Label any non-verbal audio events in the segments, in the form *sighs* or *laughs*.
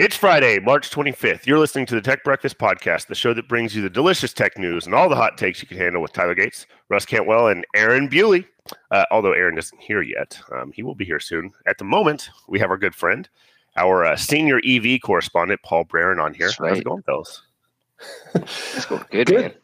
It's Friday, March 25th. You're listening to the Tech Breakfast Podcast, the show that brings you the delicious tech news and all the hot takes you can handle with Tyler Gates, Russ Cantwell, and Aaron Bewley. Uh, although Aaron isn't here yet, um, he will be here soon. At the moment, we have our good friend, our uh, senior EV correspondent, Paul Braren, on here. That's How's it going, fellas? It's going good, Good.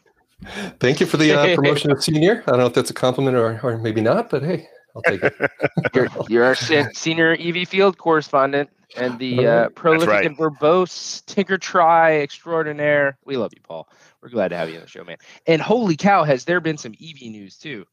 man. Thank you for the uh, *laughs* promotion of senior. I don't know if that's a compliment or, or maybe not, but hey, I'll take it. *laughs* You're, you're our senior EV field correspondent and the uh, prolific right. and verbose TinkerTry extraordinaire. We love you, Paul. We're glad to have you on the show, man. And holy cow, has there been some EV news too?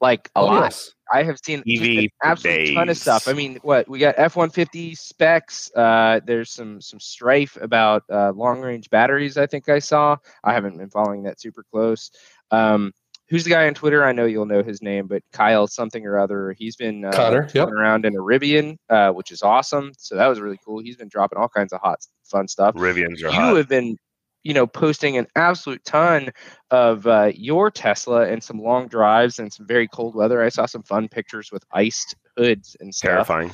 Like a Oh, lot. yes. I have seen EV an absolute ton of stuff. I mean, what we got F one fifty specs. Uh, there's some some strife about uh, long range batteries. I think I saw. I haven't been following that super close. Um, who's the guy on Twitter? I know you'll know his name, but Kyle something or other. He's been uh, Connor, yep. around in a Rivian, uh, which is awesome. So that was really cool. He's been dropping all kinds of hot, fun stuff Rivians are you hot. have been you know posting an absolute ton of uh, your tesla and some long drives and some very cold weather i saw some fun pictures with iced hoods and stuff Terrifying.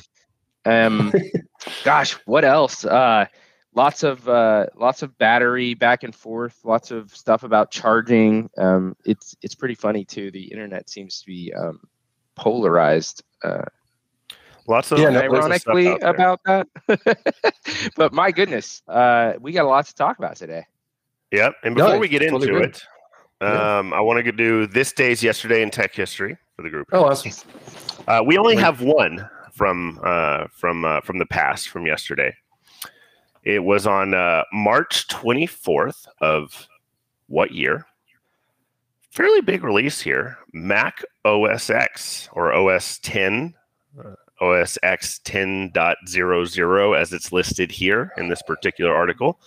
um *laughs* gosh what else uh lots of uh lots of battery back and forth lots of stuff about charging um it's it's pretty funny too the internet seems to be um polarized uh Lots of Yeah, no, lots of stuff ironically about that *laughs* but my goodness uh we got a lot to talk about today Yep. And before I we get totally into agree. it, Yeah. um, I want to do this day's yesterday in tech history for the group. Oh, awesome. Uh, we only have one from uh, from uh, from the past from yesterday. It was on uh, March 24th of what year? Fairly big release here. Mac OS X or OS 10, uh, OS X 10.00 as it's listed here in this particular article.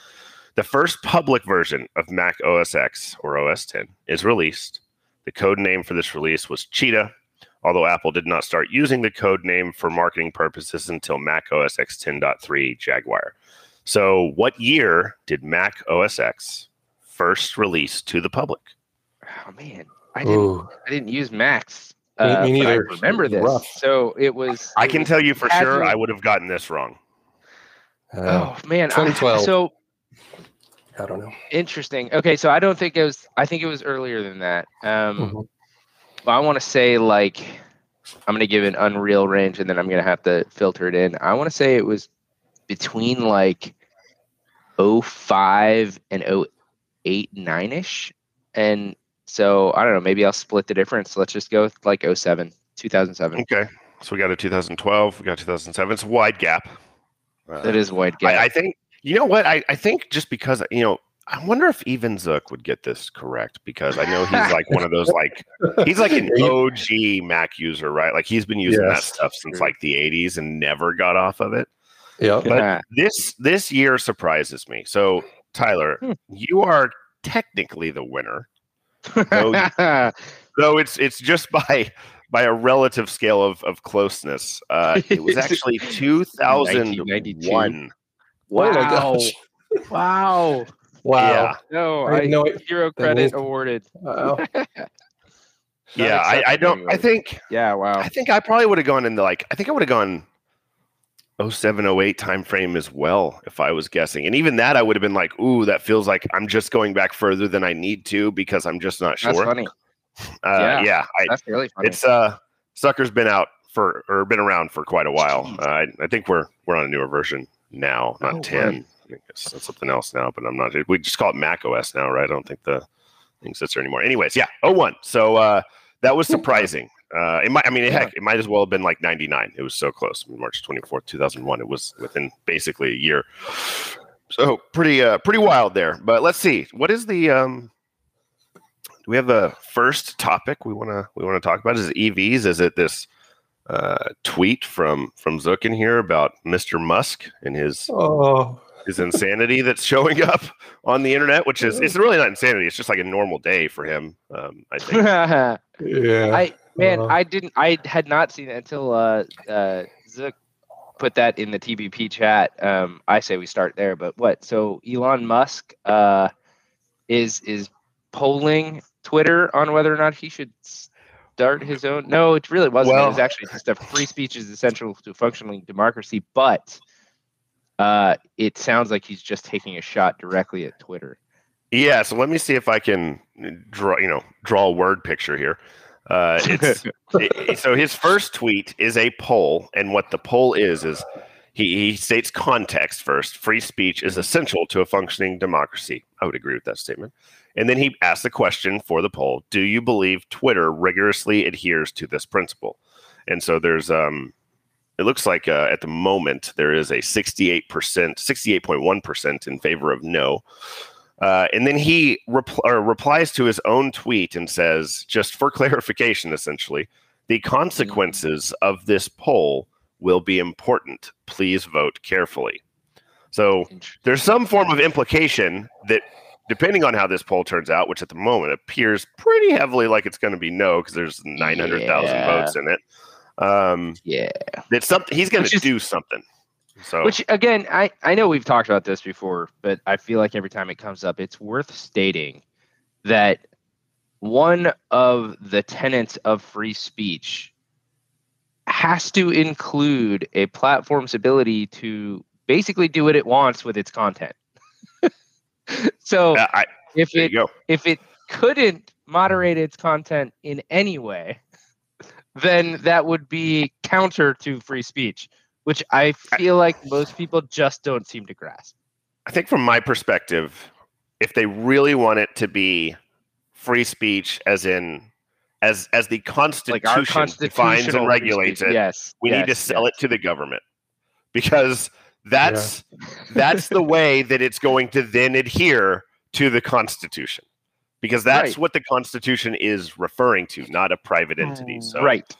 The first public version of Mac OS X or OS 10 is released. The code name for this release was Cheetah although Apple did not start using the code name for marketing purposes until Mac OS X 10.3 Jaguar. So, what year did Mac OS X first release to the public? Oh man, I didn't. Ooh. I didn't use Macs. Me- me uh, neither. I remember this. rough. So it was. I it can was- tell you for sure to- I would have gotten this wrong. Uh, Oh man, I- 2012. so I don't know. interesting. Okay, so I don't think it was. I think it was earlier than that. Um, Mhm. but I want to say like, I'm gonna give an unreal range, and then I'm gonna have to filter it in. I want to say it was between like 05 and 08, 9 ish, and so I don't know. Maybe I'll split the difference. Let's just go with like 07, 2007. Okay. So, we got a 2012, we got 2007. It's a wide gap. Uh, That is wide gap. I, I think, you know what? I, I think just because, you know, I wonder if even Zook would get this correct because I know he's like one of those like *laughs* he's like an OG Mac user, right? Like he's been using that stuff since like the 80s and never got off of it. Yeah. But Yeah. this this year surprises me. So Tyler, Hmm. you are technically the winner, though *laughs* it's it's just by by a relative scale of of closeness. Uh, it was *laughs* actually *laughs* 2001. wow. Oh my gosh. Wow. Wow. Yeah, No, I I, had no zero credit is- awarded. Yeah. I, I don't. I think Yeah, wow. I think I probably would have gone in the like. I think I would have gone. 07, 08 time frame as well, if I was guessing. And even that, I would have been like, ooh, that feels like I'm just going back further than I need to because I'm just not sure. That's funny. Uh, Yeah. yeah, I, That's really funny. it's uh sucker's been out for or been around for quite a while uh, I, I think we're we're on a newer version now not Oh, 10 right. i guess that's something else now but i'm not we just call it mac os now right i don't think the thing sits there anymore anyways yeah 01 so uh that was surprising uh it might i mean heck it might as well have been like 99 it was so close march 24th 2001 it was within basically a year so pretty uh pretty wild there but let's see what is the um do we have the first topic we want to we want to talk about is it evs is it this uh, tweet from from Zook in here about Mr. Musk and his Oh. his insanity that's showing up on the internet, which is it's really not insanity. It's just like a normal day for him. Um, I think. *laughs* I Yeah. Man, Uh. I didn't I had not seen it until uh uh Zook put that in the TBP chat. Um I say we start there, but what? So Elon Musk uh is is polling Twitter on whether or not he should start his own. No, it really wasn't. it was actually just a free speech is essential to functioning democracy. But uh, it sounds like he's just taking a shot directly at Twitter. Yeah, so let me see if I can draw, you know, draw a word picture here. Uh, *laughs* *laughs* it's it, so his first tweet is a poll, and what the poll is is he, he states context first. Free speech is essential to a functioning democracy. I would agree with that statement. And then he asks the question for the poll: Do you believe Twitter rigorously adheres to this principle? And so there's um, it looks like uh, at the moment there is a 68%, 68.1% in favor of no. Uh, and then he repl- replies to his own tweet and says, just for *laughs* clarification, essentially, the consequences of this poll will be important. Please vote carefully. So there's some form of implication that, depending on how this poll turns out, which at the moment appears pretty heavily like it's going to be no, because there's 900,000 yeah. votes in it. Um, yeah, it's something he's going to do something. So, which again, I I know we've talked about this before, but I feel like every time it comes up, it's worth stating that one of the tenets of free speech has to include a platform's ability to basically do what it wants with its content. *laughs* so uh, I, if it if it couldn't moderate its content in any way, then that would be counter to free speech, which I feel like most people just don't seem to grasp. I think from my perspective, if they really want it to be free speech as in as as the constitution, like defines and regulates it, yes, we yes, need to sell yes. it to the government. Because that's yeah. that's the *laughs* way that it's going to then adhere to the constitution because that's right. what the Constitution is referring to, not a private entity. Mm, so, right.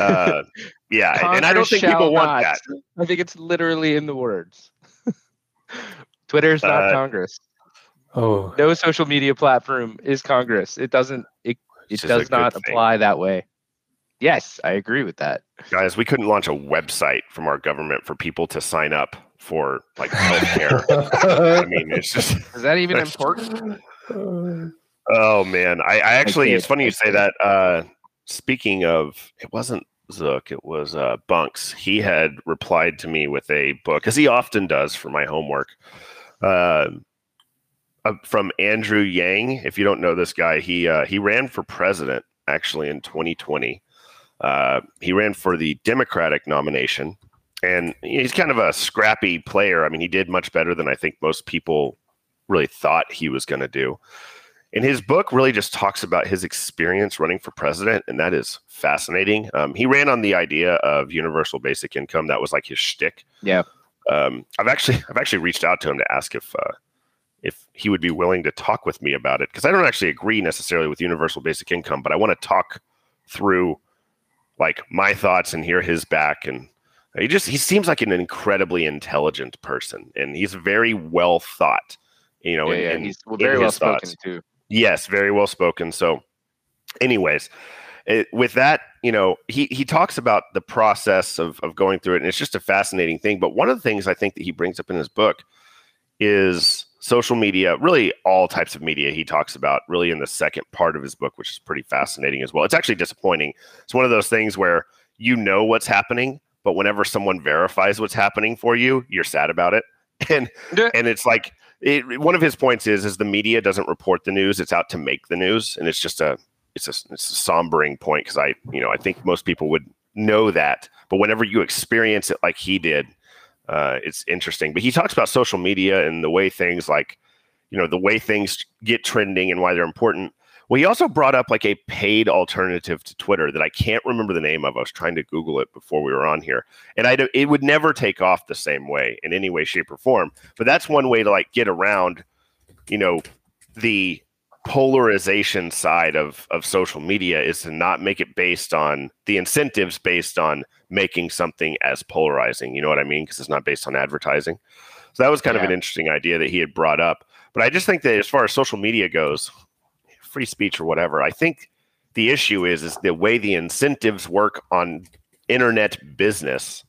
Uh, yeah, and I don't think people want not. that. I think it's literally in the words. *laughs* Twitter's not uh, Congress. Oh, no social media platform is Congress. It doesn't. It it does not apply that way. Yes, I agree with that. Guys, we couldn't launch a website from our government for people to sign up for like healthcare. *laughs* I mean, it's just *laughs* is that even important? oh man, I, I actually it's funny you say that. Uh, speaking of, it wasn't Zook, it was uh, Bunks. He had replied to me with a book, as he often does for my homework. Uh, uh, from Andrew Yang. If you don't know this guy, he uh, he ran for president actually in 2020. Uh, he ran for the Democratic nomination, and he's kind of a scrappy player. I mean, he did much better than I think most people really thought he was going to do. And his book really just talks about his experience running for president, and that is fascinating. Um, he ran on the idea of universal basic income; that was like his shtick. Yeah. Um, I've actually I've actually reached out to him to ask if uh, if he would be willing to talk with me about it because I don't actually agree necessarily with universal basic income, but I want to talk through like my thoughts and hear his back and he just he seems like an incredibly intelligent person and he's very well thought you know, yeah, yeah. he's very well spoken too. Yes, very well spoken. So, anyways, it, with that, you know, he he talks about the process of of going through it, and it's just a fascinating thing. But one of the things I think that he brings up in his book is social media, really all types of media. He talks about really in the second part of his book, which is pretty fascinating as well. It's actually disappointing. It's one of those things where you know what's happening, but whenever someone verifies what's happening for you, you're sad about it. *laughs* And and it's like it, one of his points is is the media doesn't report the news; it's out to make the news, and it's just a it's a, it's a sombering point because I you know I think most people would know that, but whenever you experience it like he did, uh, it's interesting. But he talks about social media and the way things like you know the way things get trending and why they're important. Well, he also brought up like a paid alternative to Twitter that I can't remember the name of. I was trying to Google it before we were on here, and I it would never take off the same way in any way, shape, or form. But that's one way to like get around, you know, the polarization side of of social media is to not make it based on the incentives based on making something as polarizing. You know what I mean? Because it's not based on advertising. So that was kind yeah. of an interesting idea that he had brought up. But I just think that as far as social media goes, free speech or whatever. I think the issue is is the way the incentives work on internet business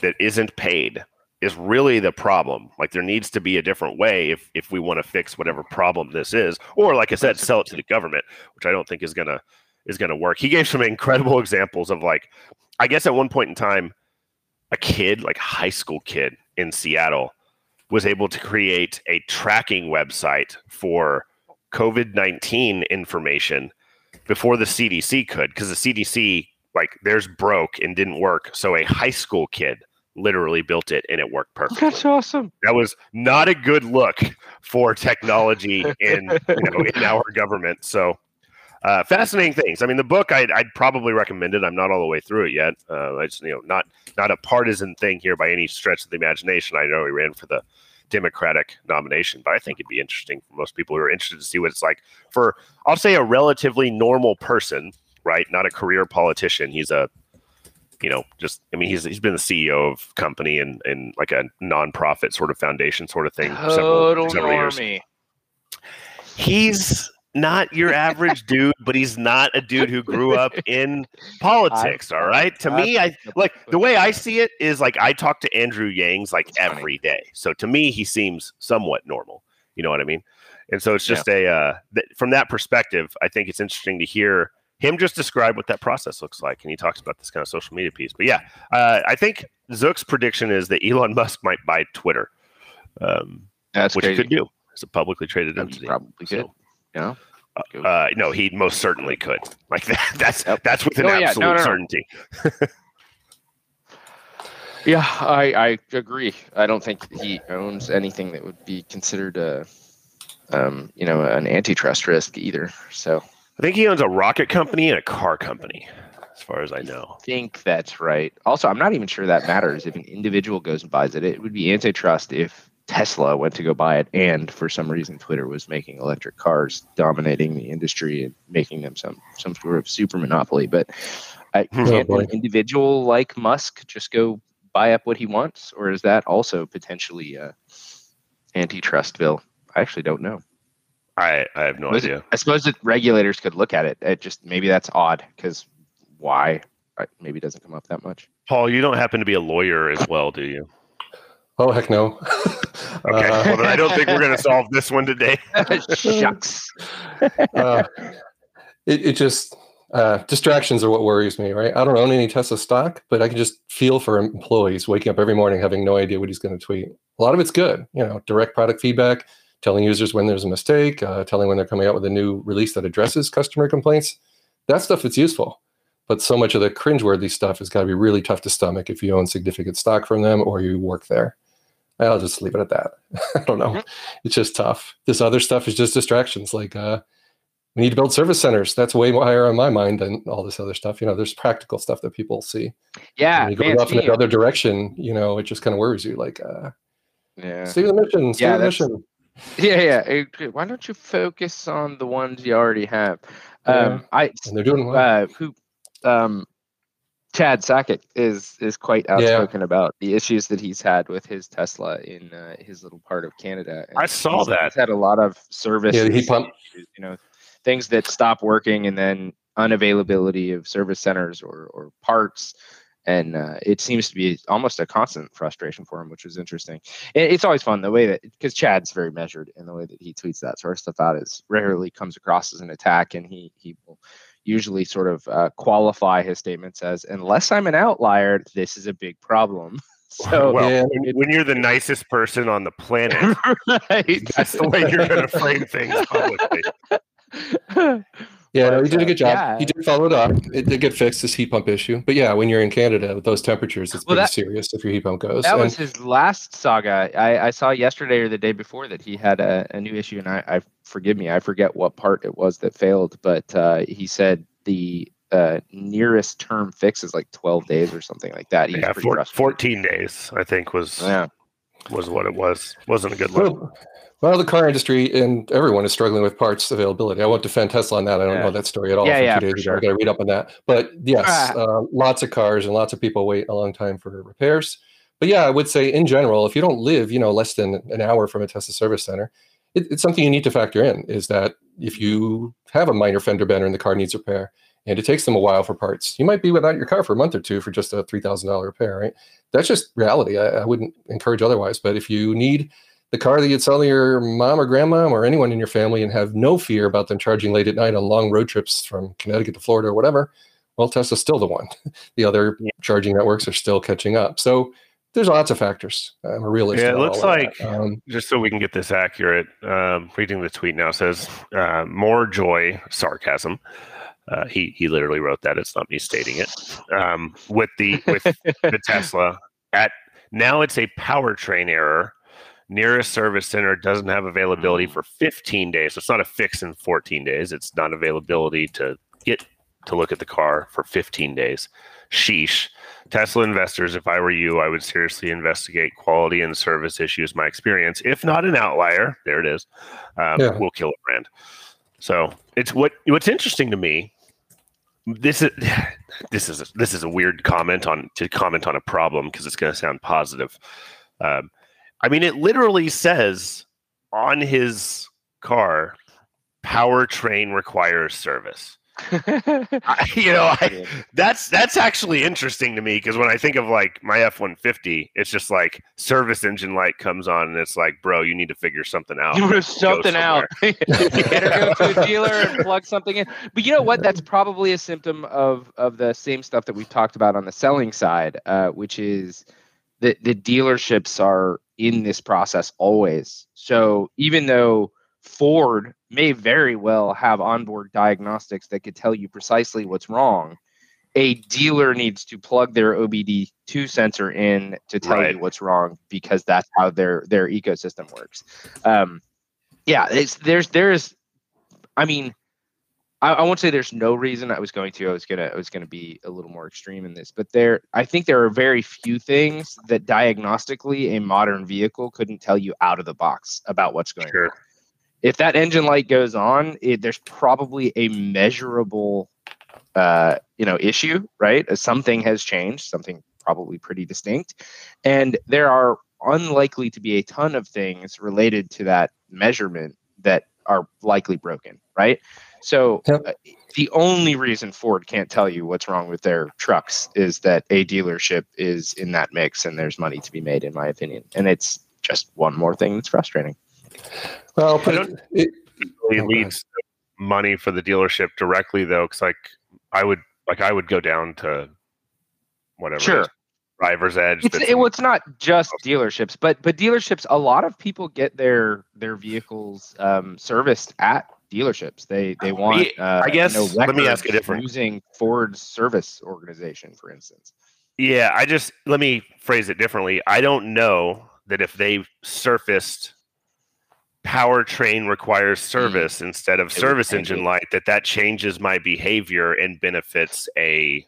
that isn't paid is really the problem. Like there needs to be a different way if if we want to fix whatever problem this is, or like I said, sell it to the government, which I don't think is gonna is gonna work. He gave some incredible *laughs* examples of like, I guess at one point in time, a kid, like high school kid, in Seattle was able to create a tracking website for COVID 19 information before the CDC could, because the CDC, like, theirs broke and didn't work. So a high school kid literally built it and it worked *laughs* perfectly. That's awesome. That was not a good look for technology *laughs* in, you know, in our government. So, uh, fascinating things. I mean, the book I'd, I'd, probably recommend it. I'm not all the way through it yet. Uh, I just, you know, not not a partisan thing here by any stretch of the imagination. I know he ran for the Democratic nomination, but I think it'd be interesting for most people who are interested to see what it's like for, I'll say, a relatively normal person, right? Not a career politician. He's a, you know, just I mean, he's he's been the CEO of company and and like a nonprofit sort of foundation sort of thing. Total several, several normie. Years. He's not your average *laughs* dude, but he's not a dude who grew up *laughs* in politics. all right. To me, I like the way I see it is like I talk to Andrew Yangs like every day. So to me, he seems somewhat normal. You know what I mean? And so it's just yeah. a uh, th- from that perspective, I think it's interesting to hear him just describe what that process looks like. And he talks about this kind of social media piece. But yeah, uh, I think Zook's prediction is that Elon *laughs* Musk might buy Twitter. Um, That's which crazy. he could do. It's a publicly traded entity. Probably could. Yeah. Uh, uh, no, he most certainly could. *laughs* Like that, that's yep. that's with an oh, absolute no, no, no. certainty. *laughs* yeah, I, I agree. I don't think he owns anything that would be considered a, um, you know, an antitrust risk either. So I think he owns a rocket company and a car company, as far as I know. I think that's right. Also, I'm not even sure that matters if an individual goes and buys it. It would be antitrust if Tesla went to go buy it, and for some reason, Twitter was making electric cars, dominating the industry and making them some some sort of super monopoly. But I, *laughs* oh, can't an individual like Musk just go buy up what he wants, or is that also potentially uh, antitrust bill? I actually don't know. I, I have no Was idea. It, I suppose that regulators could look at it. It just maybe that's odd because why? Maybe it doesn't come up that much. Paul, you don't happen to be a lawyer as well, do you? Oh heck no. *laughs* okay. Uh, well, then I don't think we're going to solve this one today. *laughs* *laughs* Shucks. uh, it, it just uh, distractions are what worries me, right? I don't own any Tesla stock, but I can just feel for employees waking up every morning having no idea what he's going to tweet. A lot of it's good, you know, direct product feedback, telling users when there's a mistake, uh, telling when they're coming out with a new release that addresses customer complaints. That stuff is useful. But so much of the cringeworthy stuff has got to be really tough to stomach if you own significant stock from them or you work there. I'll just leave it at that. *laughs* I don't know. Mm-hmm. It's just tough. This other stuff is just distractions. Like uh, we need to build service centers. That's way higher on my mind than all this other stuff. You know, there's practical stuff that people see. Yeah. When you go off in another direction, you know, it just kind of worries you. Like, uh, yeah, stay the mission. Stay yeah, the mission. Yeah, yeah. Why don't you focus on the ones you already have? Um, yeah. I and they're doing well. Uh, who um, Chad Sackett is is quite outspoken yeah. about the issues that he's had with his Tesla in uh, his little part of Canada. And I saw he's, that. He's had a lot of service yeah, heat pump. Issues, you know, things that stop working and then unavailability of service centers or or parts. And uh, it seems to be almost a constant frustration for him, which was interesting. It, it's always fun the way that because Chad's very measured in the way that he tweets that sort of stuff out is rarely comes across as an attack, and he he will usually sort of uh, qualify his statements as unless I'm an outlier, this is a big problem. *laughs* So well, yeah. when, when, you're the nicest person on the planet, *laughs* right. that's the way you're going to frame things publicly. *laughs* Yeah, but, no, he did a good job. Yeah. He did follow it up. It did get fixed, this heat pump issue. But yeah, when you're in Canada with those temperatures, it's well, pretty that, serious if your heat pump goes. That and, was his last saga. I, I, saw yesterday or the day before that he had a, a new issue, and I, I, forgive me, I forget what part it was that failed, but uh, he said the uh, nearest term fix is like 12 days or something like that. yeah, four, 14 days, I think was yeah. was what it was. Wasn't a good look. Well, well, the car industry and everyone is struggling with parts availability. I won't defend Tesla on that. I don't yeah. know that story at all. Yeah, yeah, two days sure. ago. I got to read up on that. But yes, ah. uh, lots of cars and lots of people wait a long time for repairs. But yeah, I would say in general, if you don't live, you know, less than an hour from a Tesla service center, it, it's something you need to factor in. Is that if you have a minor fender bender and the car needs repair, and it takes them a while for parts, you might be without your car for a month or two for just a three thousand dollar repair. Right? That's just reality. I, I wouldn't encourage otherwise. But if you need the car that you'd sell to your mom or grandma or anyone in your family and have no fear about them charging late at night on long road trips from Connecticut to Florida or whatever, well, Tesla's still the one. *laughs* the other yeah. charging networks are still catching up. So there's lots of factors. I'm a realist. Yeah, it looks like- Um, Just so we can get this accurate, um, reading the tweet now says uh, more joy, sarcasm. Uh, he he literally wrote that. It's not me stating it. Um, with the with *laughs* the Tesla at now it's a powertrain error. Nearest service center doesn't have availability for 15 days. So it's not a fix in 14 days. It's not availability to get to look at the car for 15 days. Sheesh. Tesla investors, if I were you, I would seriously investigate quality and service issues. My experience, if not an outlier, there it is, um, Yeah. will kill a brand. So it's what what's interesting to me. This is *sighs* this is a, this is a weird comment on to comment on a problem because it's going to sound positive. Um, I mean, it literally says on his car, "Powertrain requires service." *laughs* I, you know, I, that's that's actually interesting to me because when I think of like my F one fifty, it's just like service engine light comes on and it's like, bro, you need to figure something out. You have something out. *laughs* you better go to a dealer and plug something in. But you know what? That's probably a symptom of of the same stuff that we've talked about on the selling side, uh, which is that the dealerships are in this process always. So even though Ford may very well have onboard diagnostics that could tell you precisely what's wrong. A dealer needs to plug their OBD2 sensor in to tell Right. you what's wrong because that's how their their ecosystem works. Um, yeah, it's there's there's, I mean, I, I won't say there's no reason. I was going to. I was gonna. I was gonna be a little more extreme in this, but there. I think there are very few things that diagnostically a modern vehicle couldn't tell you out of the box about what's going Sure. on. If that engine light goes on, it, there's probably a measurable, uh, you know, issue. Right? Uh, Something has changed. Something probably pretty distinct, and there are unlikely to be a ton of things related to that measurement that are likely broken. Right? So Yep. uh, the only reason Ford can't tell you what's wrong with their trucks is that a dealership is in that mix and there's money to be made, in my opinion. And it's just one more thing that's frustrating. well, I put it, it, It Oh, leads money for the dealership directly though, because like I would like I would go down to whatever Sure. is, driver's edge. It's it, in- well, it's not just dealerships, but but dealerships. A lot of people get their their vehicles um, serviced at dealerships. They they want. Uh, I guess- no let me ask a different- Using Ford's service organization, for instance. Yeah, I just let me phrase it differently. I don't know that if they surfaced powertrain requires service instead of would service engine light, that that changes my behavior and benefits a.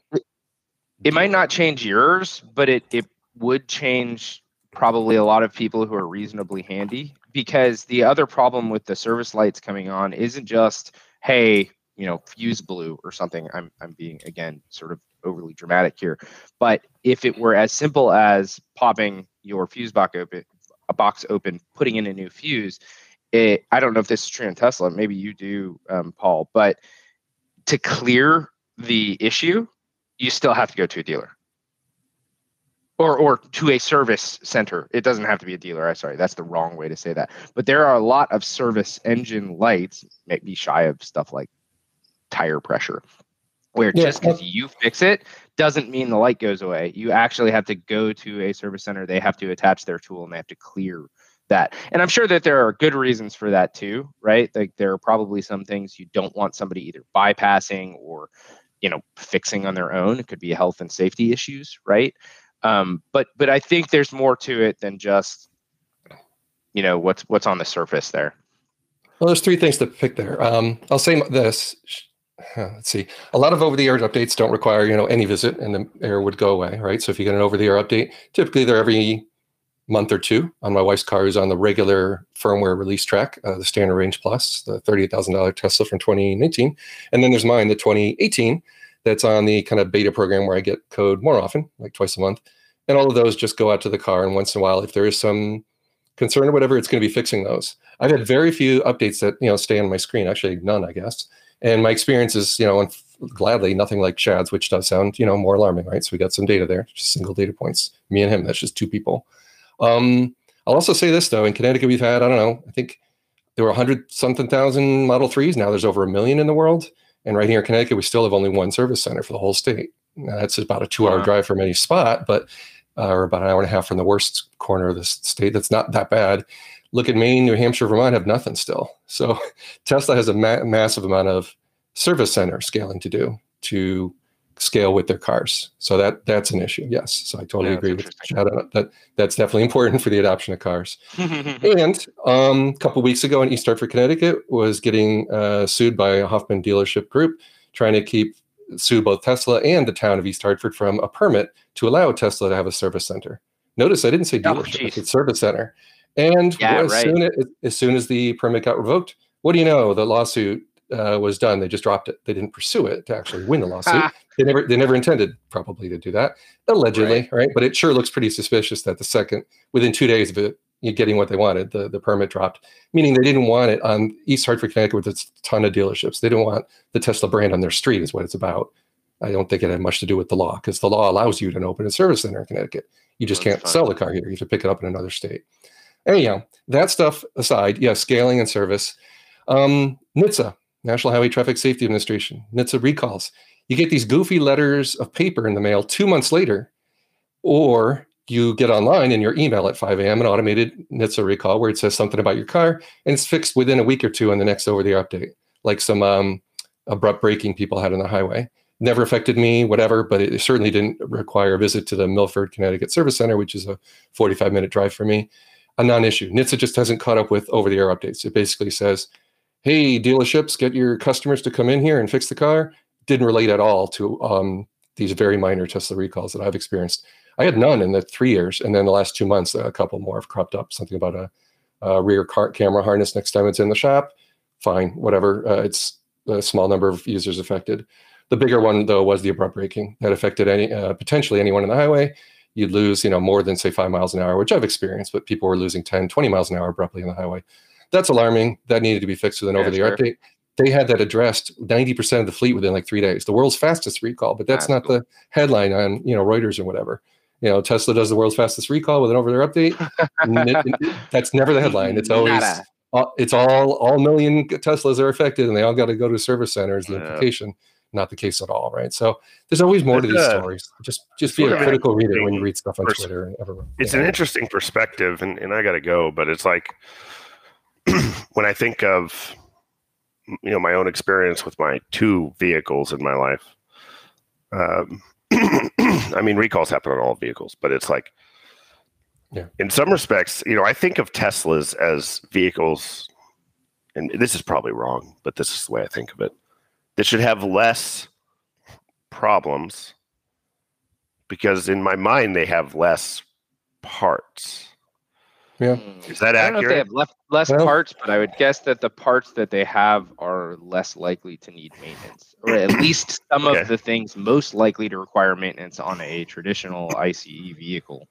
it might not change yours, but it it would change probably a lot of people who are reasonably handy because the other problem with the service lights coming on isn't just hey, you know, fuse blew or something. I'm I'm being again sort of overly dramatic here, but if it were as simple as popping your fuse box open, a box open, putting in a new fuse, it, I don't know if this is true in Tesla. Maybe you do, um, Paul, but to clear the issue, you still have to go to a dealer or or to a service center. It doesn't have to be a dealer. I'm sorry that's the wrong way to say that. But there are a lot of service engine lights maybe shy of stuff like tire pressure where Yeah, just because you fix it doesn't mean the light goes away. You actually have to go to a service center. They have to attach their tool and they have to clear that. And i'm sure that there are good reasons for that too right? Like there are probably some things you don't want somebody either bypassing or you know fixing on their own. It could be health and safety issues right um, but but i think there's more to it than just you know what's what's on the surface there Well, there's three things to pick there. Um, I'll say this. Let's see. A lot of over-the-air updates don't require you know any visit, and the error would go away, right? So if you get an over-the-air update, typically they're every month or two. On my wife's car, who's on the regular firmware release track, uh, the Standard Range Plus, the thirty-eight thousand dollar Tesla from 2019, and then there's mine, the 2018, that's on the kind of beta program where I get code more often, like twice a month, and all of those just go out to the car, and once in a while, if there is some concern or whatever, it's going to be fixing those. I've had very few updates that you know stay on my screen. Actually, none, I guess. And my experience is, you know, and gladly nothing like Chad's, which does sound, you know, more alarming, right? So we got some data there, just single data points. Me and him, that's just two people. Um, I'll also say this though, in Connecticut, we've had, I don't know, I think there were a hundred something thousand Model Threes. Now there's over a million in the world. And right here in Connecticut, we still have only one service center for the whole state. Now, that's about a two-hour Wow. drive from any spot, but uh, or about an hour and a half from the worst corner of the state. That's not that bad. Look at Maine, New Hampshire, Vermont have nothing still. So *laughs* Tesla has a ma- massive amount of service center scaling to do to scale with their cars. So that that's an issue. Yes. So I totally Yeah, agree with Chad on that. That's definitely important for the adoption of cars. *laughs* And um, a couple weeks ago in East Hartford, Connecticut, was getting uh, sued by a Hoffman dealership group, trying to keep sue both Tesla and the town of East Hartford from a permit to allow Tesla to have a service center. Notice I didn't say Oh, dealership; I geez. said service center. And Yeah, as, right. soon as, as soon as the permit got revoked, what do you know? The lawsuit uh, was done. They just dropped it. They didn't pursue it to actually win the lawsuit. they never they never intended probably to do that allegedly right. but it sure looks pretty suspicious that the second within two days of it getting what they wanted the, the permit dropped meaning they didn't want it on east hartford connecticut with a ton of dealerships they didn't want the tesla brand on their street is what it's about i don't think it had much to do with the law because the law allows you to open a service center in connecticut you just That's can't fine. sell the car here you have to pick it up in another state anyhow that stuff aside yeah scaling and service um, nhtsa national highway traffic safety administration nhtsa recalls you get these goofy letters of paper in the mail two months later, or you get online in your email at 5 a.m. an automated NHTSA recall where it says something about your car and it's fixed within a week or two on the next over the air update, like some um, abrupt braking people had on the highway. Never affected me, whatever, but it certainly didn't require a visit to the Milford, Connecticut Service Center, which is a 45 minute drive for me. A non issue. NHTSA just hasn't caught up with over the air updates. It basically says, hey, dealerships, get your customers to come in here and fix the car didn't relate at all to um, these very minor Tesla recalls that I've experienced. I had none in the three years, and then the last two months, a couple more have cropped up. Something about a, a rear car camera harness next time it's in the shop. Fine, whatever. Uh, it's a small number of users affected. The bigger one, though, was the abrupt braking that affected any uh, potentially anyone on the highway. You'd lose, you know, more than say five miles an hour, which I've experienced, but people were losing 10, 20 miles an hour abruptly on the highway. That's alarming. That needed to be fixed with an Yeah, over-the-air sure. update they had that addressed 90% of the fleet within like three days the world's fastest recall but that's That's not cool. the headline on you know reuters or whatever you know tesla does the world's fastest recall with an over the air update *laughs* that's never the headline it's always uh, it's all all million teslas are affected and they all got to go to service centers the Yeah. implication not the case at all right so there's always more to these a- stories just just be a critical reader when you read stuff on pers- twitter and everywhere it's Yeah. an interesting perspective and, and i gotta go but it's like *clears throat* when i think of you know my own experience with my two vehicles in my life um, *clears throat* i mean recalls happen on all vehicles but it's like Yeah. in some respects you know i think of teslas as vehicles and this is probably wrong but this is the way i think of it that should have less problems because in my mind they have less parts Yeah. Mm. is that I don't know if they have left, less Well- parts, but I would guess that the parts that they have are less likely to need maintenance, or at *coughs* least some Okay. of the things most likely to require maintenance on a traditional ICE vehicle.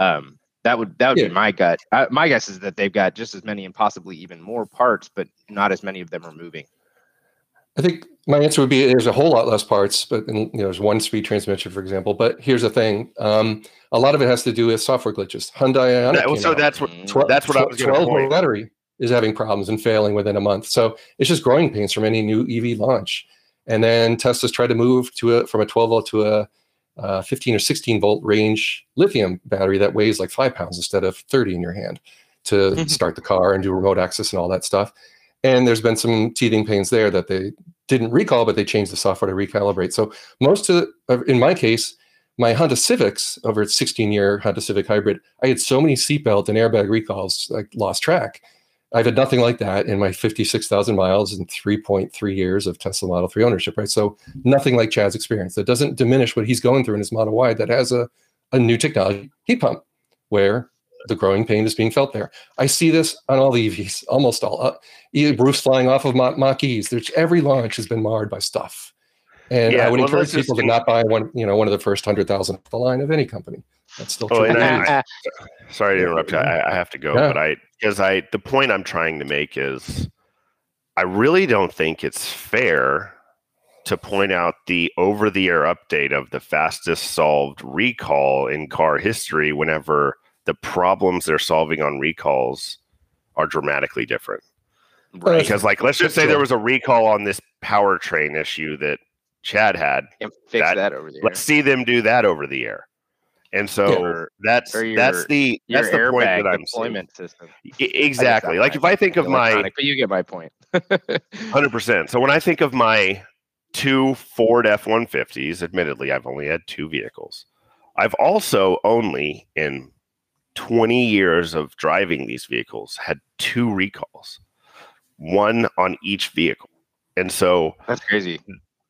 Um, that would that would Yeah. be my gut. Uh, my guess is that they've got just as many and possibly even more parts, but not as many of them are moving. I think my answer would be there's a whole lot less parts, but you know, there's one speed transmission, for example. But here's the thing: um, a lot of it has to do with software glitches. Hyundai Ioniq, That- came so out. that's what Mm. That's what I was gonna 12 volt point. battery is having problems and failing within a month. So it's just growing pains from any new EV launch. And then Tesla's tried to move to a from a 12 volt to a uh, 15 or 16 volt range lithium battery that weighs like five pounds instead of 30 in your hand to *laughs* start the car and do remote access and all that stuff. And there's been some teething pains there that they didn't recall, but they changed the software to recalibrate. So most of, in my case, my Honda Civics over its 16 year Honda Civic hybrid, I had so many seatbelt and airbag recalls, like lost track. I've had nothing like that in my 56,000 miles and 3.3 years of Tesla Model 3 ownership, right? So nothing like Chad's experience. That doesn't diminish what he's going through in his Model Y that has a, a new technology heat pump where the growing pain is being felt there. I see this on all the EVs, almost all. Uh, e- roofs flying off of Mach- Mach-E's. There's, every launch has been marred by stuff. And Yeah, I would well, encourage people to not buy one, you know, one of the first hundred thousand off the line of any company. That's still Oh, true. and for I- *laughs* Sorry to interrupt you. I, I have to go, Yeah. but I because I the point I'm trying to make is I really don't think it's fair to point out the over the air update of the fastest solved recall in car history whenever the problems they're solving on recalls are dramatically different. Right. Because like let's just say Sure. there was a recall on this powertrain issue that Chad had. Can't fix That- that, over there. Let's see them do that over the air. And so Or- that's your- that's the that's the point that I'm seeing. system. Exactly. Like if I think of my but you get my point. *laughs* Hundred percent. So when I think of my two Ford F one fifties, admittedly, I've only had two vehicles. I've also only in twenty years of driving these vehicles had two recalls, one on each vehicle, and so That's crazy.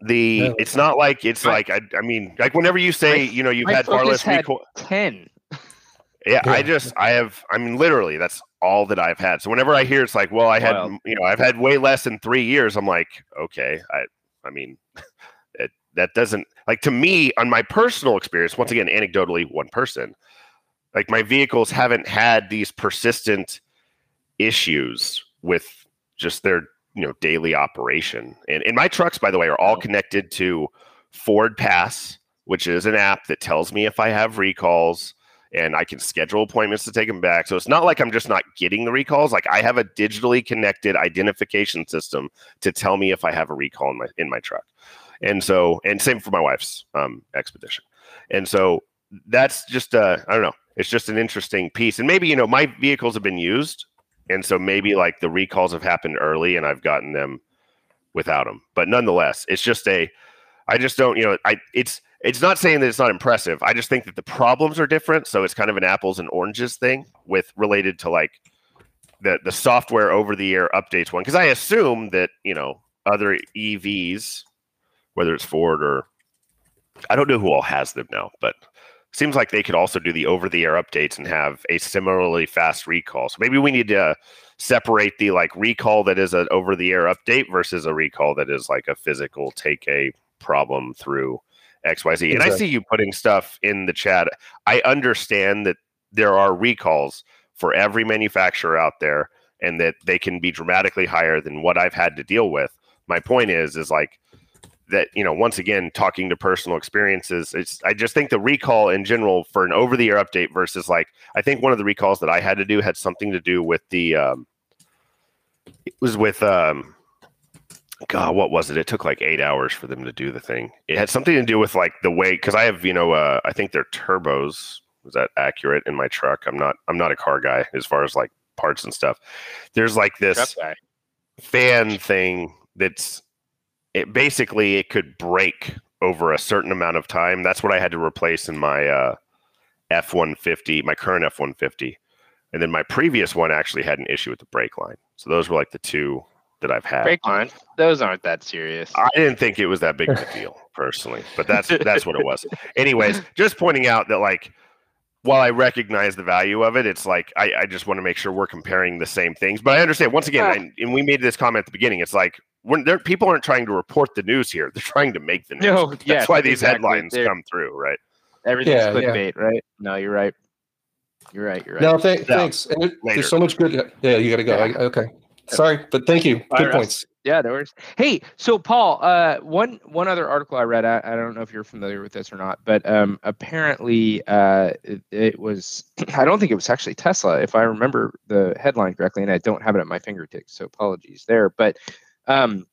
the Yeah. it's not like it's My- like I, I mean like whenever you say My- you know you've my had far less recall. Ten. Yeah, I just I have I mean literally that's all that I've had. So whenever I hear it's like, well, I had Wild. you know I've had way less than three years, I'm like, okay, I I mean, *laughs* it, that doesn't like to me on my personal experience. Once again, anecdotally, one person, like my vehicles haven't had these persistent issues with just their you know daily operation. And and my trucks, by the way, are all connected to FordPass, which is an app that tells me if I have recalls and I can schedule appointments to take them back. So it's not like I'm just not getting the recalls. Like I have a digitally connected identification system to tell me if I have a recall in my in my truck. And so, and same for my wife's um, expedition. And so that's just uh, I don't know. It's just an interesting piece. And maybe you know my vehicles have been used, and so maybe like the recalls have happened early, and I've gotten them without them. But nonetheless, it's just a. I just don't, you know, I it's it's not saying that it's not impressive. I just think that the problems are different. So it's kind of an apples and oranges thing with related to like the the software over the air updates one. Because I assume that you know other EVs, whether it's Ford or I don't know who all has them now, but seems like they could also do the over the air updates and have a similarly fast recall. So maybe we need to separate the like recall that is an over the air update versus a recall that is like a physical take a problem through XYZ. And I see you putting stuff in the chat. I understand that there are recalls for every manufacturer out there and that they can be dramatically higher than what I've had to deal with. My point is is like that, you know, once again talking to personal experiences, it's I just think the recall in general for an over the air update versus like I think one of the recalls that I had to do had something to do with the um it was with um God, what was it? It took like eight hours for them to do the thing. It had something to do with like the weight because I have, you know, uh, I think they're turbos. Was that accurate in my truck? I'm not. I'm not a car guy as far as like parts and stuff. There's like this fan thing that's it basically it could break over a certain amount of time. That's what I had to replace in my uh, F150, my current F150. And then my previous one actually had an issue with the brake line. So those were like the two that I've had. Brake line. Those aren't that serious. I didn't think it was that big of a deal personally, but that's that's what it was. Anyways, just pointing out that like while I recognize the value of it, it's like I, I just want to make sure we're comparing the same things. But I understand once again, I, and we made this comment at the beginning. It's like when there people aren't trying to report the news here; they're trying to make the news. No, *laughs* that's yes, why these exactly. headlines They're- come through, right? Everything's Yeah, yeah. clickbait, right? No, you're right. You're right. You're right. No, th- Yeah. thanks. And there- there's so much good. Yeah, you got to go. Yeah. I, okay. Sorry, but thank you. Bye, Good Russ. points. Yeah, no worries. Hey, so Paul, uh, one one other article I read, I, I don't know if you're familiar with this or not, but um, apparently uh, it, it was, *clears throat* I don't think it was actually Tesla, if I remember the headline correctly, and I don't have it at my fingertips, so apologies there. But um,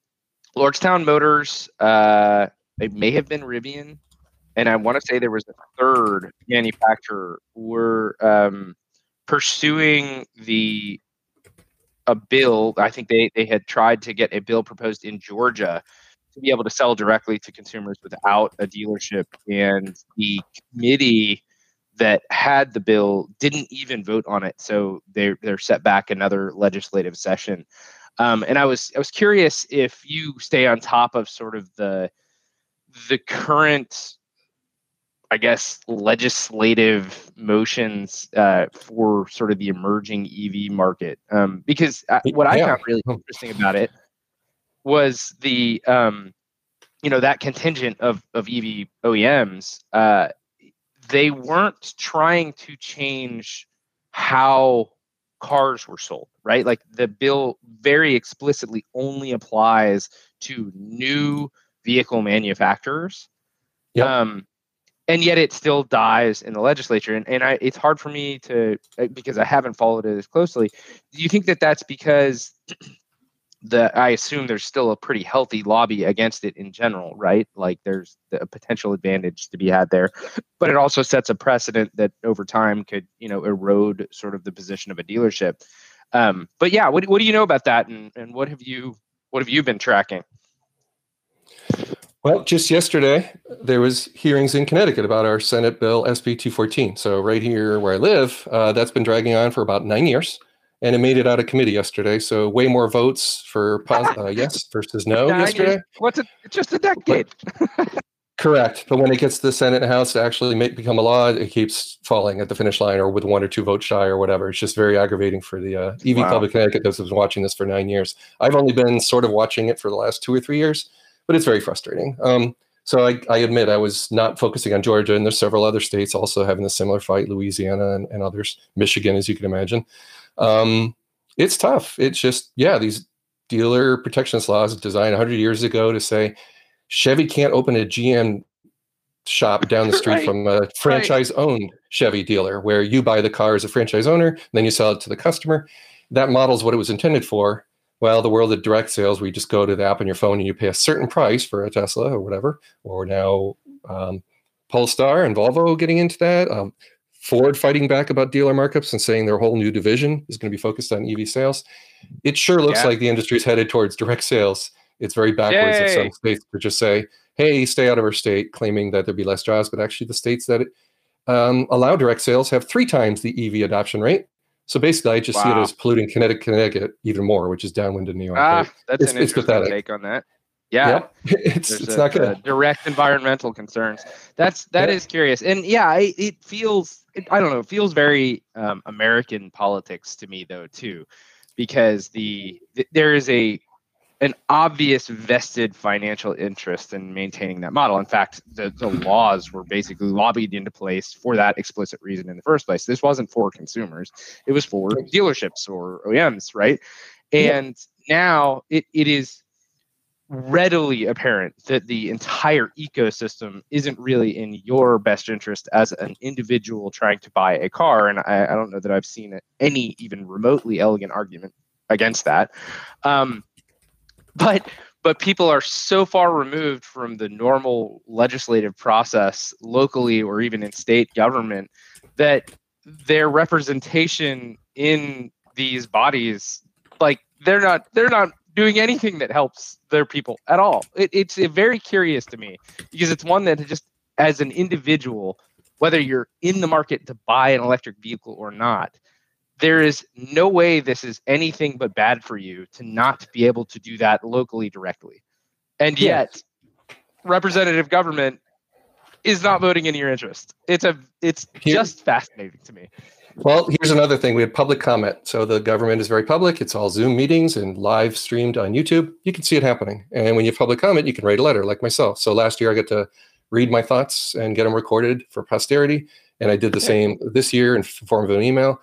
Lordstown Motors, uh, it may have been Rivian, and I want to say there was a third manufacturer were um, pursuing the a bill. I think they they had tried to get a bill proposed in Georgia to be able to sell directly to consumers without a dealership, and the committee that had the bill didn't even vote on it, so they're they're set back another legislative session. Um, and I was I was curious if you stay on top of sort of the the current I guess legislative motions uh, for sort of the emerging EV market. Um, because uh, what I found really interesting about it was the um, you know that contingent of of EV OEMs. Uh, they weren't trying to change how cars were sold, right? Like the bill very explicitly only applies to new vehicle manufacturers. Yep. Um, and yet it still dies in the legislature and, and I, it's hard for me to uh, because i haven't followed it as closely do you think that that's because the I assume there's still a pretty healthy lobby against it in general, right? Like there's a potential advantage to be had there, but it also sets a precedent that over time could you know erode sort of the position of a dealership. Um, but yeah, what what do you know about that, and and what have you what have you been tracking? Well, just yesterday there was hearings in Connecticut about our Senate bill SB 214. So right here where I live, uh, that's been dragging on for about nine years and it made it out of committee yesterday. So way more votes for pos- *laughs* uh, yes versus no yesterday. What's it? Just a decade. *laughs* Correct, but when it gets to the Senate and House to actually make become a law, it keeps falling at the finish line or with one or two votes shy or whatever. It's just very aggravating for the uh, EV wow. Club of Connecticut that has been watching this for nine years. I've only been sort of watching it for the last two or three years, but it's very frustrating. Um, so I, I, admit I was not focusing on Georgia, and there's several other states also having a similar fight, Louisiana and, and others, Michigan, as you can imagine um, it's tough. It's just yeah, these dealer protectionist laws designed 100 years ago to say Chevy can't open a GM shop down the *laughs* street right. from a franchise owned Chevy dealer where you buy the car as a franchise owner, then you sell it to the customer. That model is what it was intended for. Well, the world of direct sales, where you just go to the app on your phone and you pay a certain price for a Tesla or whatever, or now um, Polestar and Volvo getting into that. Um, Ford fighting back about dealer markups and saying their whole new division is going to be focused on EV sales. It sure looks yeah. like the industry is headed towards direct sales. It's very backwards Yay. of some states to just say, hey, stay out of our state, claiming that there'd be less jobs. But actually, the states that um, allow direct sales have three times the EV adoption rate. So basically, I just wow. see it as polluting Connecticut, Connecticut even more, which is downwind in New York. Ah, right? that's it's, an interesting take on that. Yeah, yep. *laughs* it's There's it's a, not good. direct environmental concerns. That's that yeah. is curious, and yeah, it, it feels it, I don't know, it feels very um, American politics to me though too, because the, the there is a an obvious vested financial interest in maintaining that model. In fact, the, the laws were basically lobbied into place for that explicit reason in the first place. This wasn't for consumers, it was for dealerships or OEMs, right? And yeah. now it, it is readily apparent that the entire ecosystem isn't really in your best interest as an individual trying to buy a car. And I, I don't know that I've seen any even remotely elegant argument against that. Um, but but people are so far removed from the normal legislative process locally or even in state government that their representation in these bodies like they're not they're not doing anything that helps their people at all. It, it's very curious to me because it's one that just as an individual, whether you're in the market to buy an electric vehicle or not, there is no way this is anything but bad for you to not be able to do that locally directly. And yet, representative government is not voting in your interest. It's a it's just fascinating to me. Well, here's another thing. We have public comment. So the government is very public. It's all Zoom meetings and live streamed on YouTube. You can see it happening. And when you have public comment, you can write a letter like myself. So last year I got to read my thoughts and get them recorded for posterity. And I did the same this year in form of an email.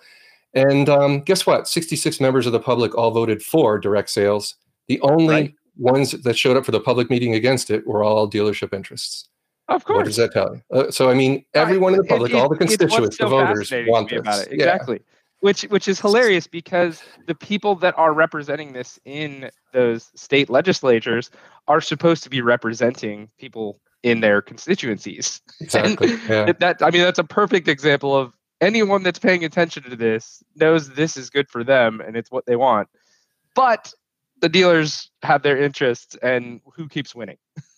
And um, guess what? 66 members of the public all voted for direct sales. The only right. ones that showed up for the public meeting against it were all dealership interests. Of course. What does that tell you? Uh, so, I mean, everyone in the public, it, all the constituents, the voters want this. About it. Exactly. Yeah. Which, which is hilarious because the people that are representing this in those state legislatures are supposed to be representing people in their constituencies. *laughs* Exactly. Yeah. That I mean, that's a perfect example of anyone that's paying attention to this knows this is good for them and it's what they want. But the dealers have their interests, and who keeps winning? *laughs*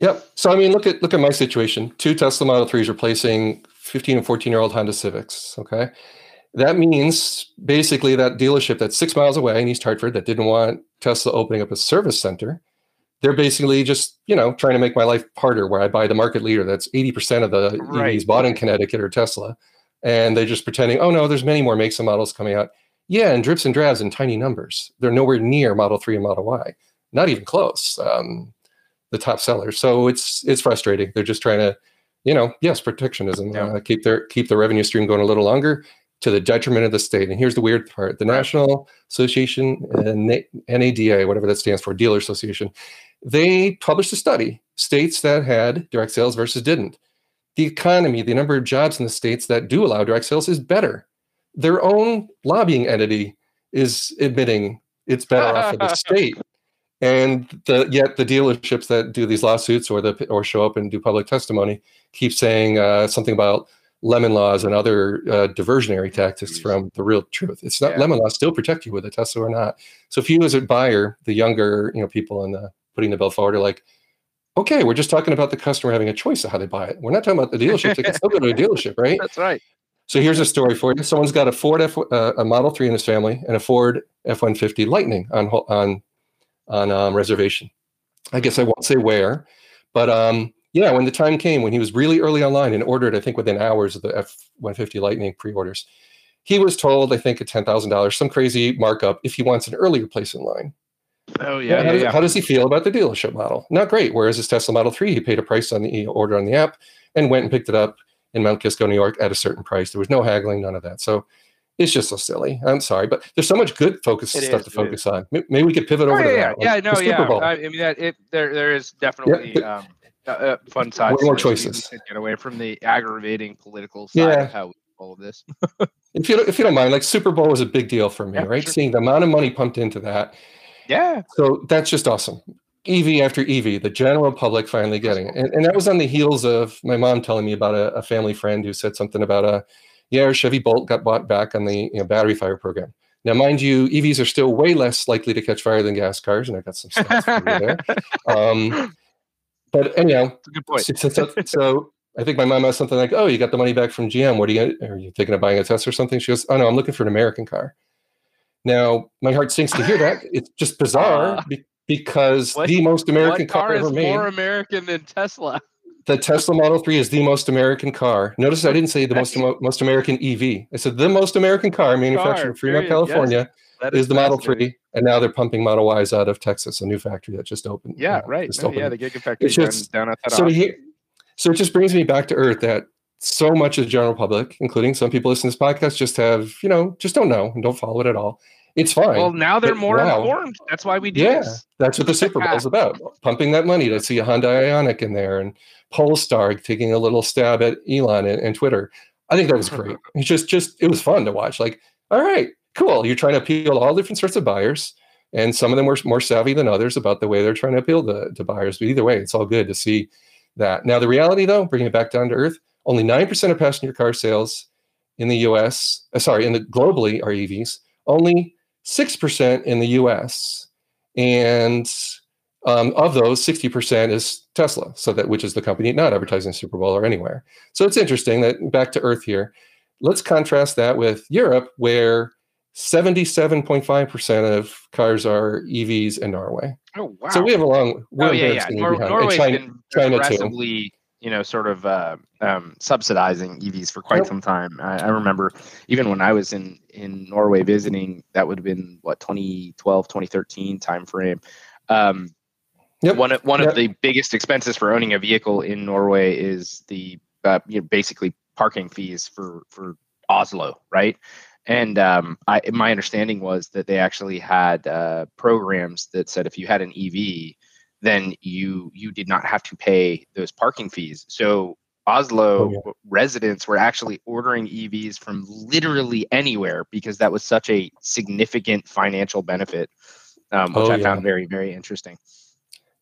Yep. So I mean, look at look at my situation. Two Tesla Model 3s replacing 15 and 14 year old Honda Civics. Okay. That means basically that dealership that's six miles away in East Hartford that didn't want Tesla opening up a service center. They're basically just, you know, trying to make my life harder where I buy the market leader that's 80% of the right. EVs bought in Connecticut or Tesla. And they're just pretending, oh no, there's many more makes and models coming out. Yeah, and drips and drabs in tiny numbers. They're nowhere near Model 3 and Model Y. Not even close. Um, the top sellers. So it's it's frustrating. They're just trying to, you know, yes, protectionism, yeah. uh, keep their keep the revenue stream going a little longer to the detriment of the state. And here's the weird part: the. National Association, uh, NADA, whatever that stands for, Dealer Association, they published a study states that had direct sales versus didn't. The economy, the number of jobs in the states that do allow direct sales is better. Their own lobbying entity is admitting It's better off for the *laughs* state. And the, yet the dealerships that do these lawsuits or the or show up and do public testimony keep saying uh, something about lemon laws and other uh, diversionary tactics from the real truth. It's not Yeah. lemon laws still protect you with a Tesla or not. So if you as a buyer, the younger you know people in the putting the bill forward are like, okay, we're just talking about the customer having a choice of how they buy it. We're not talking about the dealership. They can still go to a *laughs* dealership, right? That's right. So here's a story for you. Someone's got a Ford F, uh, a Model 3 in his family and a Ford F-150 Lightning on on on um, reservation. I guess I won't say where, but um, yeah, when the time came when he was really early online and ordered, I think within hours of the F-150 Lightning pre-orders, he was told, I think, a ten thousand dollars, some crazy markup if he wants an earlier place in line. Oh Yeah, yeah, how, yeah, does, yeah. how does he feel about the dealership model? Not great. Whereas his Tesla Model 3, he paid a price on the order on the app and went and picked it up in Mount Kisco, New York at a certain price. There was no haggling, none of that. So it's just so silly. I'm sorry, but there's so much good focus It stuff is, to focus on. Maybe we could pivot Oh, over to yeah, that. yeah, like yeah, no, Super yeah. Bowl. I, I mean, that it there there is definitely but- um, uh, fun side. More to choices. Get away from the aggravating political side Yeah. of how we all of this. *laughs* *laughs* if you don't, if you don't mind, like Super Bowl was a big deal for me, Yeah, right? sure. Seeing the amount of money pumped into that. Yeah, So that's just awesome. EV after EV, the general public finally getting it. And, and that was on the heels of my mom telling me about a, a family friend who said something about a, yeah, Chevy Bolt got bought back on the you know, battery fire program. Now, mind you, EVs are still way less likely to catch fire than gas cars, and I got some stats for you there. *laughs* Um, but anyhow, good point. so, so- so I think my mom asked something like, "Oh, you got the money back from GM. What are you? Are you thinking of buying a Tesla or something?" She goes, "Oh no, I'm looking for an American car." Now, my heart sinks to hear that. *laughs* It's just bizarre Uh, be- because what- the most American car car is ever made, more American than Tesla? The Tesla Model 3 is the most American car. Notice I didn't say the most most American EV. I said the most American car manufactured in Fremont, period, yes. California is the Model 3, and now they're pumping Model Ys out of Texas, a new factory that just opened. Yeah, uh, right. No, yeah, the Gigafactory just- down, down at that. so so it just brings me back to earth that so much of the general public, including some people listening to this podcast, just have you know just don't know and don't follow it at all. It's fine. well, now they're but more wow. informed. That's why we do yeah, this. that's what the Super Bowl is about: pumping that money to see a Honda Ioniq in there and Polestar taking a little stab at Elon and, and Twitter. I think that was great. *laughs* It's just just it was fun to watch. Like, all right, cool. You're trying to appeal to all different sorts of buyers. And some of them were more savvy than others about the way they're trying to appeal to, to buyers. But either way, it's all good to see that. Now, the reality, though, bringing it back down to earth, only 9% of passenger car sales in the US, uh, sorry, in the globally are EVs, only 6% in the US. And um, of those, 60% is Tesla, so that which is the company not advertising Super Bowl or anywhere. So it's interesting that back to earth here. Let's contrast that with Europe, where 77.5% of cars are EVs in Norway. Oh wow. So we have a long, oh yeah, yeah. Nor- And Norway's China- been China too. aggressively, you know, sort of uh, um, subsidizing EVs for quite Yep. some time. I, I remember even when I was in in Norway visiting, that would have been what 2012, 2013 timeframe. Um, Yep. One of one Yep. of the biggest expenses for owning a vehicle in Norway is the uh, you know, basically parking fees for for Oslo, right? And um, I, my understanding was that they actually had uh, programs that said if you had an EV, then you you did not have to pay those parking fees. So Oslo Oh, yeah. residents were actually ordering EVs from literally anywhere because that was such a significant financial benefit, um, which Oh, I yeah. found very very interesting.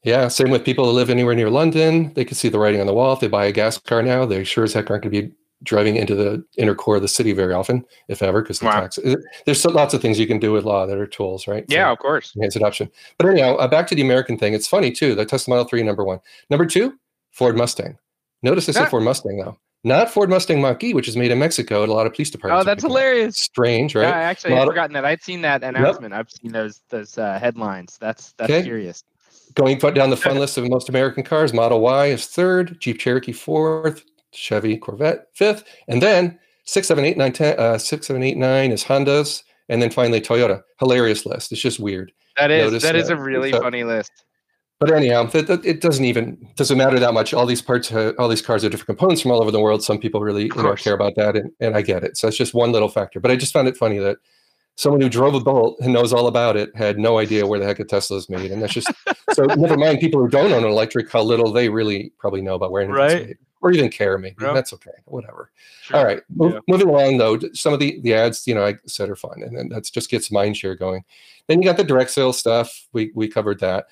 Yeah, same with people who live anywhere near London. They can see the writing on the wall. If they buy a gas car now, they sure as heck aren't going to be driving into the inner core of the city very often, if ever, because the Wow. tax. There's so, lots of things you can do with law that are tools, right? Yeah, So of course. enhance adoption. But anyhow, uh, back to the American thing. It's funny too. The Tesla Model Three, number one. Number two, Ford Mustang. Notice I said Ah. Ford Mustang though, not Ford Mustang Mach-E, which is made in Mexico. at a lot of police Oh, departments. Oh, that's hilarious. Strange, Yeah, right? I actually had Model- forgotten that. I'd seen that announcement. I've seen those those uh, headlines. That's that's Okay. curious. Going down the fun *laughs* list of most American cars, Model Y is third, Jeep Cherokee fourth, Chevy Corvette fifth, and then six, seven, eight, nine, ten, uh, six, seven, eight, nine is Hondas, and then finally Toyota. Hilarious list. It's just weird. That is Notice that is a really So- funny list. But anyhow, that, that- it doesn't even doesn't matter that much. All these parts, uh, all these cars are different components from all over the world. Some people really you know, care about that, and, and I get it. So it's just one little factor. But I just found it funny that someone who drove a Bolt and knows all about it had no idea where the heck a Tesla is made, and that's just so. never mind people who don't own an electric, how little they really probably know about where anything's Right. made. Or even care. Maybe Yeah. that's okay. Whatever. Sure. All right. Yeah. Moving along though, some of the the ads, you know, I said are fun, and then that's just gets mind share going. Then you got the direct sales stuff. We we covered that.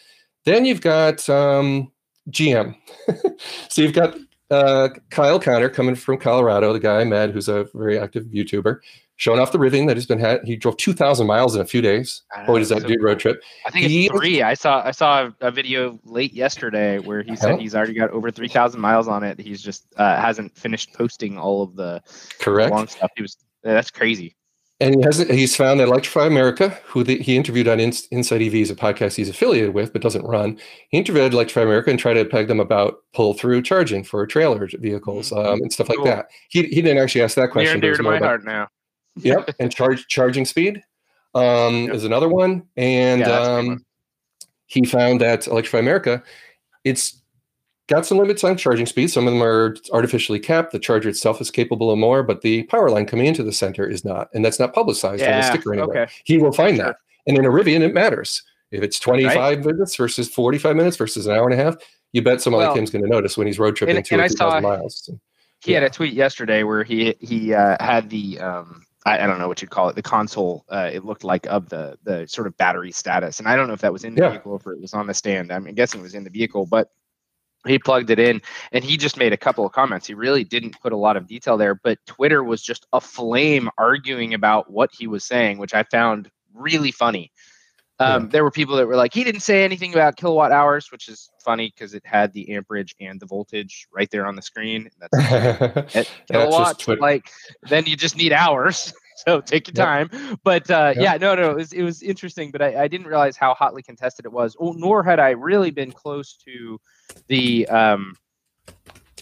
Then you've got um, GM. *laughs* so you've got uh, Kyle Conner coming from Colorado, the guy I met, who's a very active YouTuber, showing off the Rivian that he's been had. He drove two thousand miles in a few days. Boy, does that so do road trip? I think it's three. I saw I saw a, video late yesterday where he said he's already got over three thousand miles on it. He's just uh, hasn't finished posting all of the Correct. long stuff. He was that's crazy. And he has he's found that Electrify America, who the, he interviewed on Ins- Inside EV, is a podcast he's affiliated with but doesn't run. He interviewed Electrify America and tried to peg them about pull through charging for trailer vehicles um, and stuff like Cool. that. He, he didn't actually ask that question. Near and dear to my about- heart now. Yep, and charge charging speed um, Yep. is another one. And Yeah, that's a good um, he found that Electrify America, it's got some limits on charging speed. Some of them are artificially capped. The charger itself is capable of more, but the power line coming into the center is not, and that's not publicized on the Yeah. sticker anywhere. Okay. He will find Sure. that. And in a Rivian, it matters. If it's 25 minutes versus 45 minutes versus an hour and a half, you bet someone Well, like him's going to notice when he's road tripping and- two and or I 3,000 saw- miles. He had a tweet yesterday where he he uh, had the um I, I don't know what you'd call it the console uh, it looked like of the the sort of battery status and I don't know if that was in the Yeah. vehicle or if it was on the stand I'm guessing it was in the vehicle but he plugged it in and he just made a couple of comments he really didn't put a lot of detail there but Twitter was just aflame arguing about what he was saying which I found really funny um, there were people that were like, he didn't say anything about kilowatt hours, which is funny because it had the amperage and the voltage right there on the screen. That's *laughs* at kilowatts. Like then you just need hours. *laughs* So take your Yep. time. But uh, Yep. yeah, no, no, it was, it was interesting, but I, I didn't realize how hotly contested it was. Oh, nor had I really been close to the, um,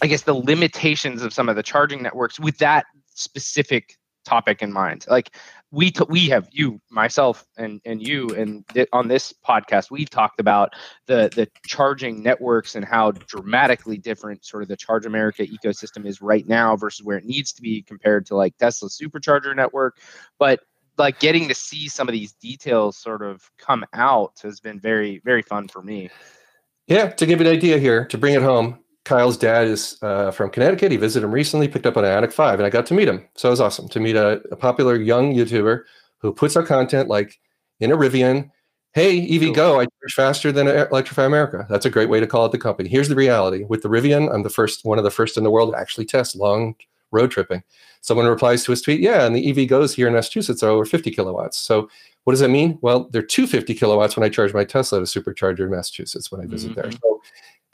I guess, the limitations of some of the charging networks with that specific topic in mind. Like we t- we have you, myself, and and you, and th- on this podcast, we've talked about the the charging networks and how dramatically different sort of the Charge America ecosystem is right now versus where it needs to be compared to like Tesla's supercharger network. But like getting to see some of these details sort of come out has been very very fun for me. Yeah, to give an idea here, to bring it home, Kyle's dad is uh, from Connecticut. He visited him recently, picked up an Ioniq 5, and I got to meet him. So it was awesome to meet a, a popular young YouTuber who puts out content like in a Rivian. Hey, EVgo, I charge faster than Electrify America. That's a great way to call it the company. Here's the reality with the Rivian, I'm the first, one of the first in the world to actually test long road tripping. Someone replies to his tweet, yeah, and the EVgos here in Massachusetts are over 50 kilowatts. So what does that mean? Well, they're 250 kilowatts when I charge my Tesla at a supercharger in Massachusetts when I visit there. Mhm. So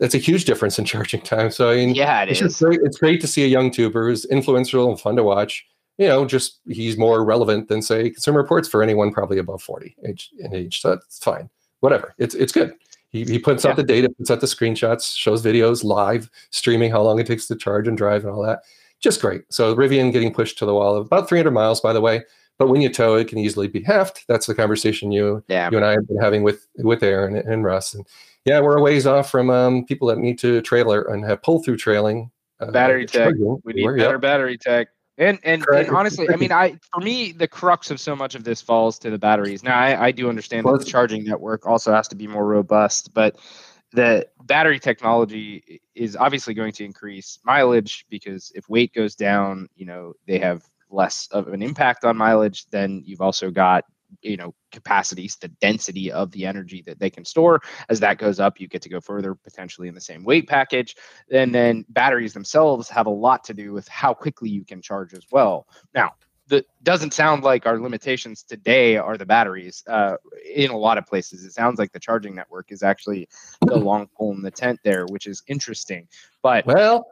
that's a huge difference in charging time. So I mean, Yeah, it it's is. great. It's great to see a young tuber who's influential and fun to watch. You know, just he's more relevant than say Consumer Reports for anyone probably above 40 age in age. So that's fine. Whatever. It's it's good. He, he puts out the data, puts out the screenshots, shows videos live, streaming how long it takes to charge and drive and all that. Just great. So Rivian getting pushed to the wall of about 300 miles, by the way. But when you tow, it can easily be halved. That's the conversation you Yeah. you and I have been having with with Aaron and Russ. And yeah, we're a ways off from um, people that need to trailer and have pull through trailing. Uh, Battery tech. We need better battery tech. And and, and honestly, I mean, I for me, the crux of so much of this falls to the batteries. Now, I, I do understand that the charging network also has to be more robust, but the battery technology is obviously going to increase mileage because if weight goes down, you know, they have less of an impact on mileage. Then you've also got you know capacities the density of the energy that they can store as that goes up you get to go further potentially in the same weight package and then batteries themselves have a lot to do with how quickly you can charge as well now that doesn't sound like our limitations today are the batteries uh, in a lot of places it sounds like the charging network is actually the *laughs* long pole in the tent there which is interesting but Well,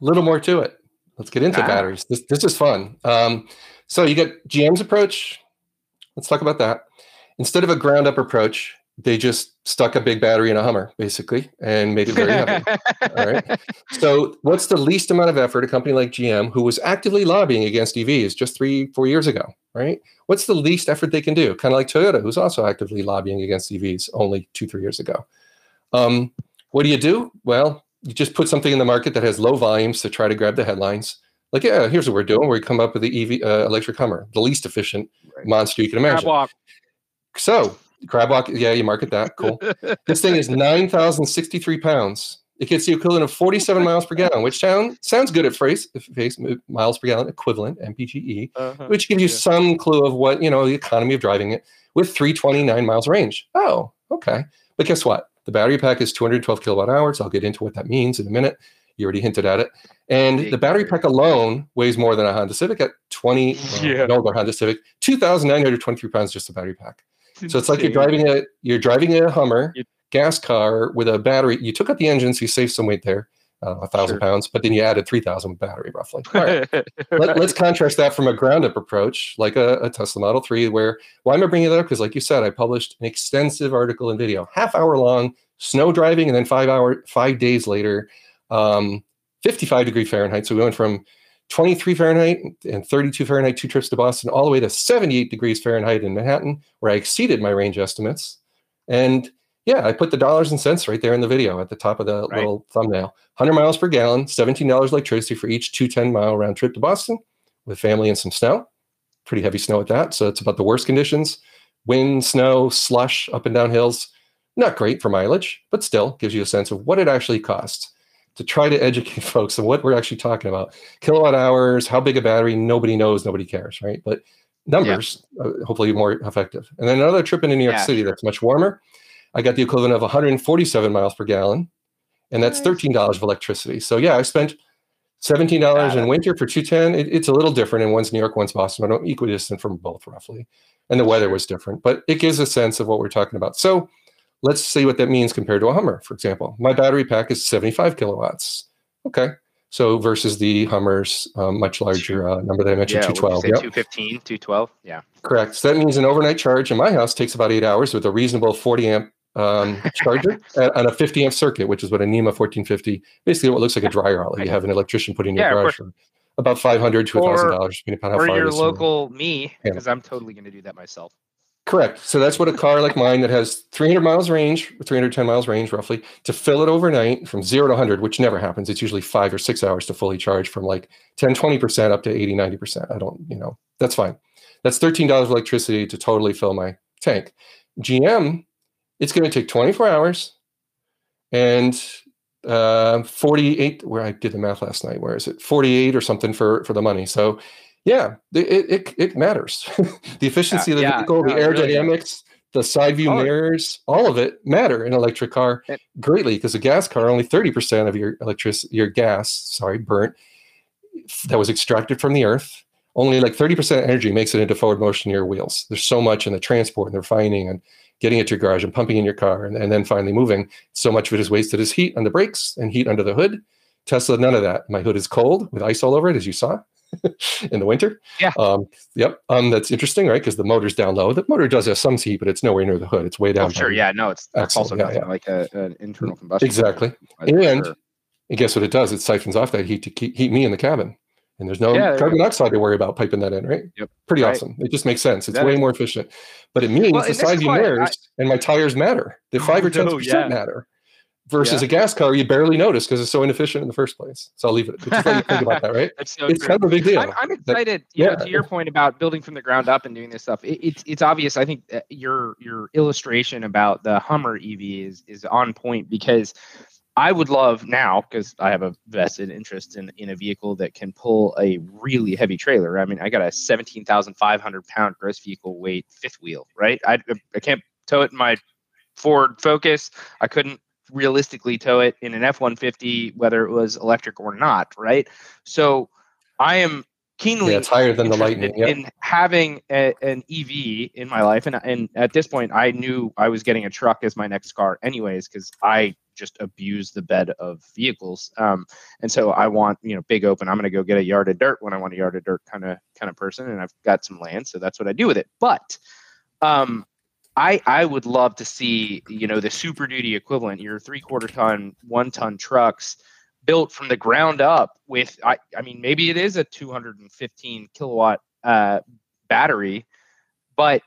a little more to it. Let's get into Ah. batteries. This this is fun. Um, so you get GM's approach. Let's talk about that. Instead of a ground up approach, they just stuck a big battery in a Hummer, basically, and made it very heavy. *laughs* All right. So, what's the least amount of effort a company like GM, who was actively lobbying against EVs just three, four years ago, right? What's the least effort they can do? Kind of like Toyota, who's also actively lobbying against EVs only two, three years ago. Um, what do you do? Well, you just put something in the market that has low volumes to try to grab the headlines. Like, yeah, here's what we're doing. We come up with the EV uh, electric Hummer, the least efficient. Monster you can Crab imagine. walk. So, crab walk, yeah, you market that. Cool. *laughs* this thing is 9,063 pounds it gets the equivalent of 47 miles per gallon, which sound, sounds good at face, face miles per gallon equivalent, MPGE, uh-huh. which gives you yeah. some clue of what, you know, the economy of driving it with 329 miles range. Oh, okay. But guess what? The battery pack is 212 kilowatt hours. I'll get into what that means in a minute. You already hinted at it. And the battery pack alone weighs more than a Honda Civic at 20, yeah. no, older Honda Civic, 2,923 pounds just the battery pack. So it's like you're driving a you're driving a Hummer gas car with a battery. You took out the engine, so you saved some weight there, uh, a thousand sure. pounds, but then you added three thousand battery roughly. All right. *laughs* Let, us contrast that from a ground up approach, like a, a, Tesla Model Three. Where why am I bringing that up? Because, like you said, I published an extensive article and video, half hour long, snow driving, and then five hour five days later, um, 55 degree Fahrenheit. So we went from 23 Fahrenheit and 32 Fahrenheit, two trips to Boston, all the way to 78 degrees Fahrenheit in Manhattan, where I exceeded my range estimates. And yeah, I put the dollars and cents right there in the video at the top of the right. little thumbnail. 100 miles per gallon, $17 electricity for each 210 mile round trip to Boston with family and some snow. Pretty heavy snow at that. So it's about the worst conditions wind, snow, slush up and down hills. Not great for mileage, but still gives you a sense of what it actually costs to try to educate *laughs* folks on what we're actually talking about. Kilowatt hours, how big a battery, nobody knows, nobody cares, right? But numbers, yeah. uh, hopefully more effective. And then another trip into New York yeah, City sure. that's much warmer. I got the equivalent of 147 miles per gallon, and that's $13 of electricity. So yeah, I spent $17 in winter for 210. It, it's a little different, and one's New York, one's Boston, but I'm equidistant from both roughly. And the weather was different, but it gives a sense of what we're talking about. So let's see what that means compared to a Hummer, for example. My battery pack is 75 kilowatts. Okay. So versus the Hummer's um, much larger uh, number that I mentioned, yeah, 212. Yep. 215, 212. Yeah. Correct. So that means an overnight charge in my house takes about eight hours with a reasonable 40 amp um, *laughs* charger on a 50 amp circuit, which is what a NEMA 14-50, basically what looks like a dryer *laughs* outlet. You have an electrician put in your yeah, garage for about 500 to $1,000, depending upon how or far your local me, because. I'm totally going to do that myself. Correct. So that's what a car like mine that has 300 miles range, 310 miles range roughly, to fill it overnight from zero to 100, which never happens. It's usually five or six hours to fully charge from like 10, 20% up to 80, 90%. I don't, you know, that's fine. That's $13 of electricity to totally fill my tank. GM it's going to take 24 hours and uh, 48 where i did the math last night where is it 48 or something for for the money so yeah it it, it matters *laughs* the efficiency yeah, of the vehicle the aerodynamics really the side view oh. mirrors all of it matter in an electric car greatly because a gas car only 30% of your electricity your gas sorry burnt that was extracted from the earth only like 30% energy makes it into forward motion your wheels there's so much in the transport and the refining and getting it to your garage and pumping in your car and, and then finally moving. So much of it is wasted as heat on the brakes and heat under the hood. Tesla, none of that. My hood is cold with ice all over it, as you saw *laughs* in the winter. Yeah. Um, yep. Um, that's interesting, right? Because the motor's down low. The motor does have some heat, but it's nowhere near the hood. It's way down. Oh, sure. Yeah. No, it's, also yeah, yeah. like a, an internal combustion. Exactly. And, sure. and guess what it does? It siphons off that heat to keep, heat me in the cabin and there's no yeah, carbon dioxide to worry about piping that in, right? Yep. Pretty right. awesome. It just makes sense. It's that way is. more efficient. But it means well, the side view mirrors I, and my tires matter. The five or ten percent yeah. matter. Versus yeah. a gas car, you barely notice because it's so inefficient in the first place. So I'll leave it. Just let you think about that, right? *laughs* so it's true. kind of a big deal. I'm, I'm excited. That, you know, to your point about building from the ground up and doing this stuff, it, it's it's obvious. I think your your illustration about the Hummer EV is is on point because I would love now because I have a vested interest in in a vehicle that can pull a really heavy trailer. I mean, I got a seventeen thousand five hundred pound gross vehicle weight fifth wheel, right? I I can't tow it in my Ford Focus. I couldn't realistically tow it in an F one fifty, whether it was electric or not, right? So I am keenly yeah, it's higher than the lightning yep. in having a, an ev in my life and, and at this point i knew i was getting a truck as my next car anyways because i just abuse the bed of vehicles. Um, and so I want, you know, big open. I'm going to go get a yard of dirt when I want a yard of dirt kind of kind of person, and I've got some land, so that's what I do with it. But um, I I would love to see, you know, the super duty equivalent, your three quarter ton, one ton trucks built from the ground up with I I mean maybe it is a 215 kilowatt uh, battery, but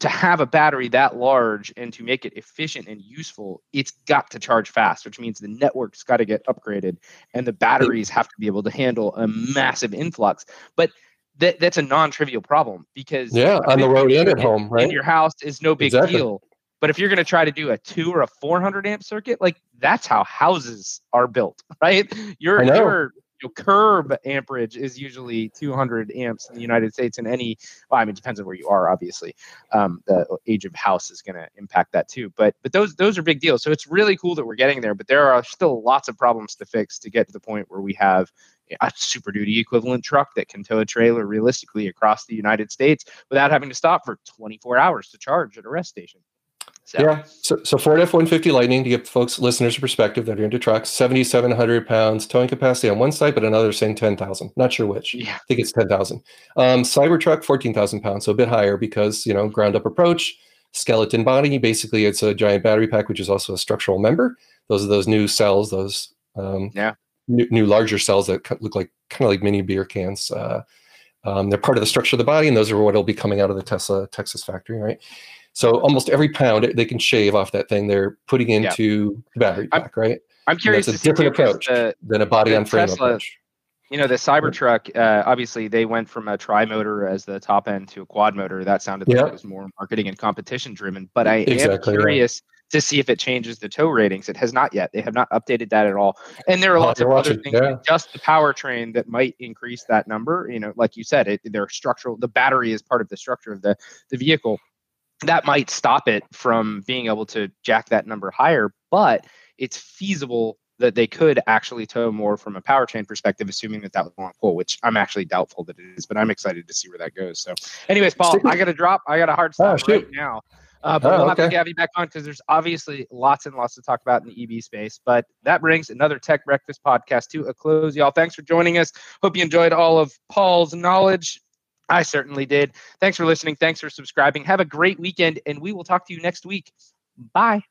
to have a battery that large and to make it efficient and useful, it's got to charge fast, which means the network's got to get upgraded and the batteries have to be able to handle a massive influx. But that, that's a non-trivial problem because yeah, on the road and at home, right? In your house is no big exactly. deal. But if you're going to try to do a two or a 400 amp circuit, like that's how houses are built, *laughs* right? Your your know, curb amperage is usually 200 amps in the United States. And any, well, I mean, it depends on where you are. Obviously, um, the age of house is going to impact that too. But but those those are big deals. So it's really cool that we're getting there. But there are still lots of problems to fix to get to the point where we have a super duty equivalent truck that can tow a trailer realistically across the United States without having to stop for 24 hours to charge at a rest station. So. Yeah. So, so Ford F 150 Lightning, to give folks, listeners a perspective that are into trucks, 7,700 pounds towing capacity on one side, but another saying 10,000. Not sure which. Yeah. I think it's 10,000. Um, Cybertruck, 14,000 pounds, so a bit higher because, you know, ground up approach, skeleton body. Basically, it's a giant battery pack, which is also a structural member. Those are those new cells, those um, yeah. New, new larger cells that look like kind of like mini beer cans. Uh, um, they're part of the structure of the body, and those are what will be coming out of the Tesla Texas factory, right? So almost every pound they can shave off that thing, they're putting into yeah. the battery pack, I'm, right? I'm curious. It's a different approach the, than a body on frame Tesla, approach. You know, the Cybertruck, uh, obviously they went from a tri motor as the top end to a quad motor. That sounded like it was more marketing and competition driven. But I exactly, am curious yeah. To see if it changes the tow ratings. It has not yet. They have not updated that at all. And there are lots of other things, yeah. just the powertrain that might increase that number. You know, like you said, it, they're structural. The battery is part of the structure of the the vehicle that might stop it from being able to jack that number higher, but it's feasible that they could actually tow more from a powertrain perspective, assuming that that was long pull, which I'm actually doubtful that it is, but I'm excited to see where that goes. So, anyways, Paul, I got to drop. I got a hard stop oh, right now. Uh, but oh, we'll have okay. to have you back on because there's obviously lots and lots to talk about in the EV space. But that brings another Tech Breakfast podcast to a close. Y'all, thanks for joining us. Hope you enjoyed all of Paul's knowledge. I certainly did. Thanks for listening. Thanks for subscribing. Have a great weekend, and we will talk to you next week. Bye.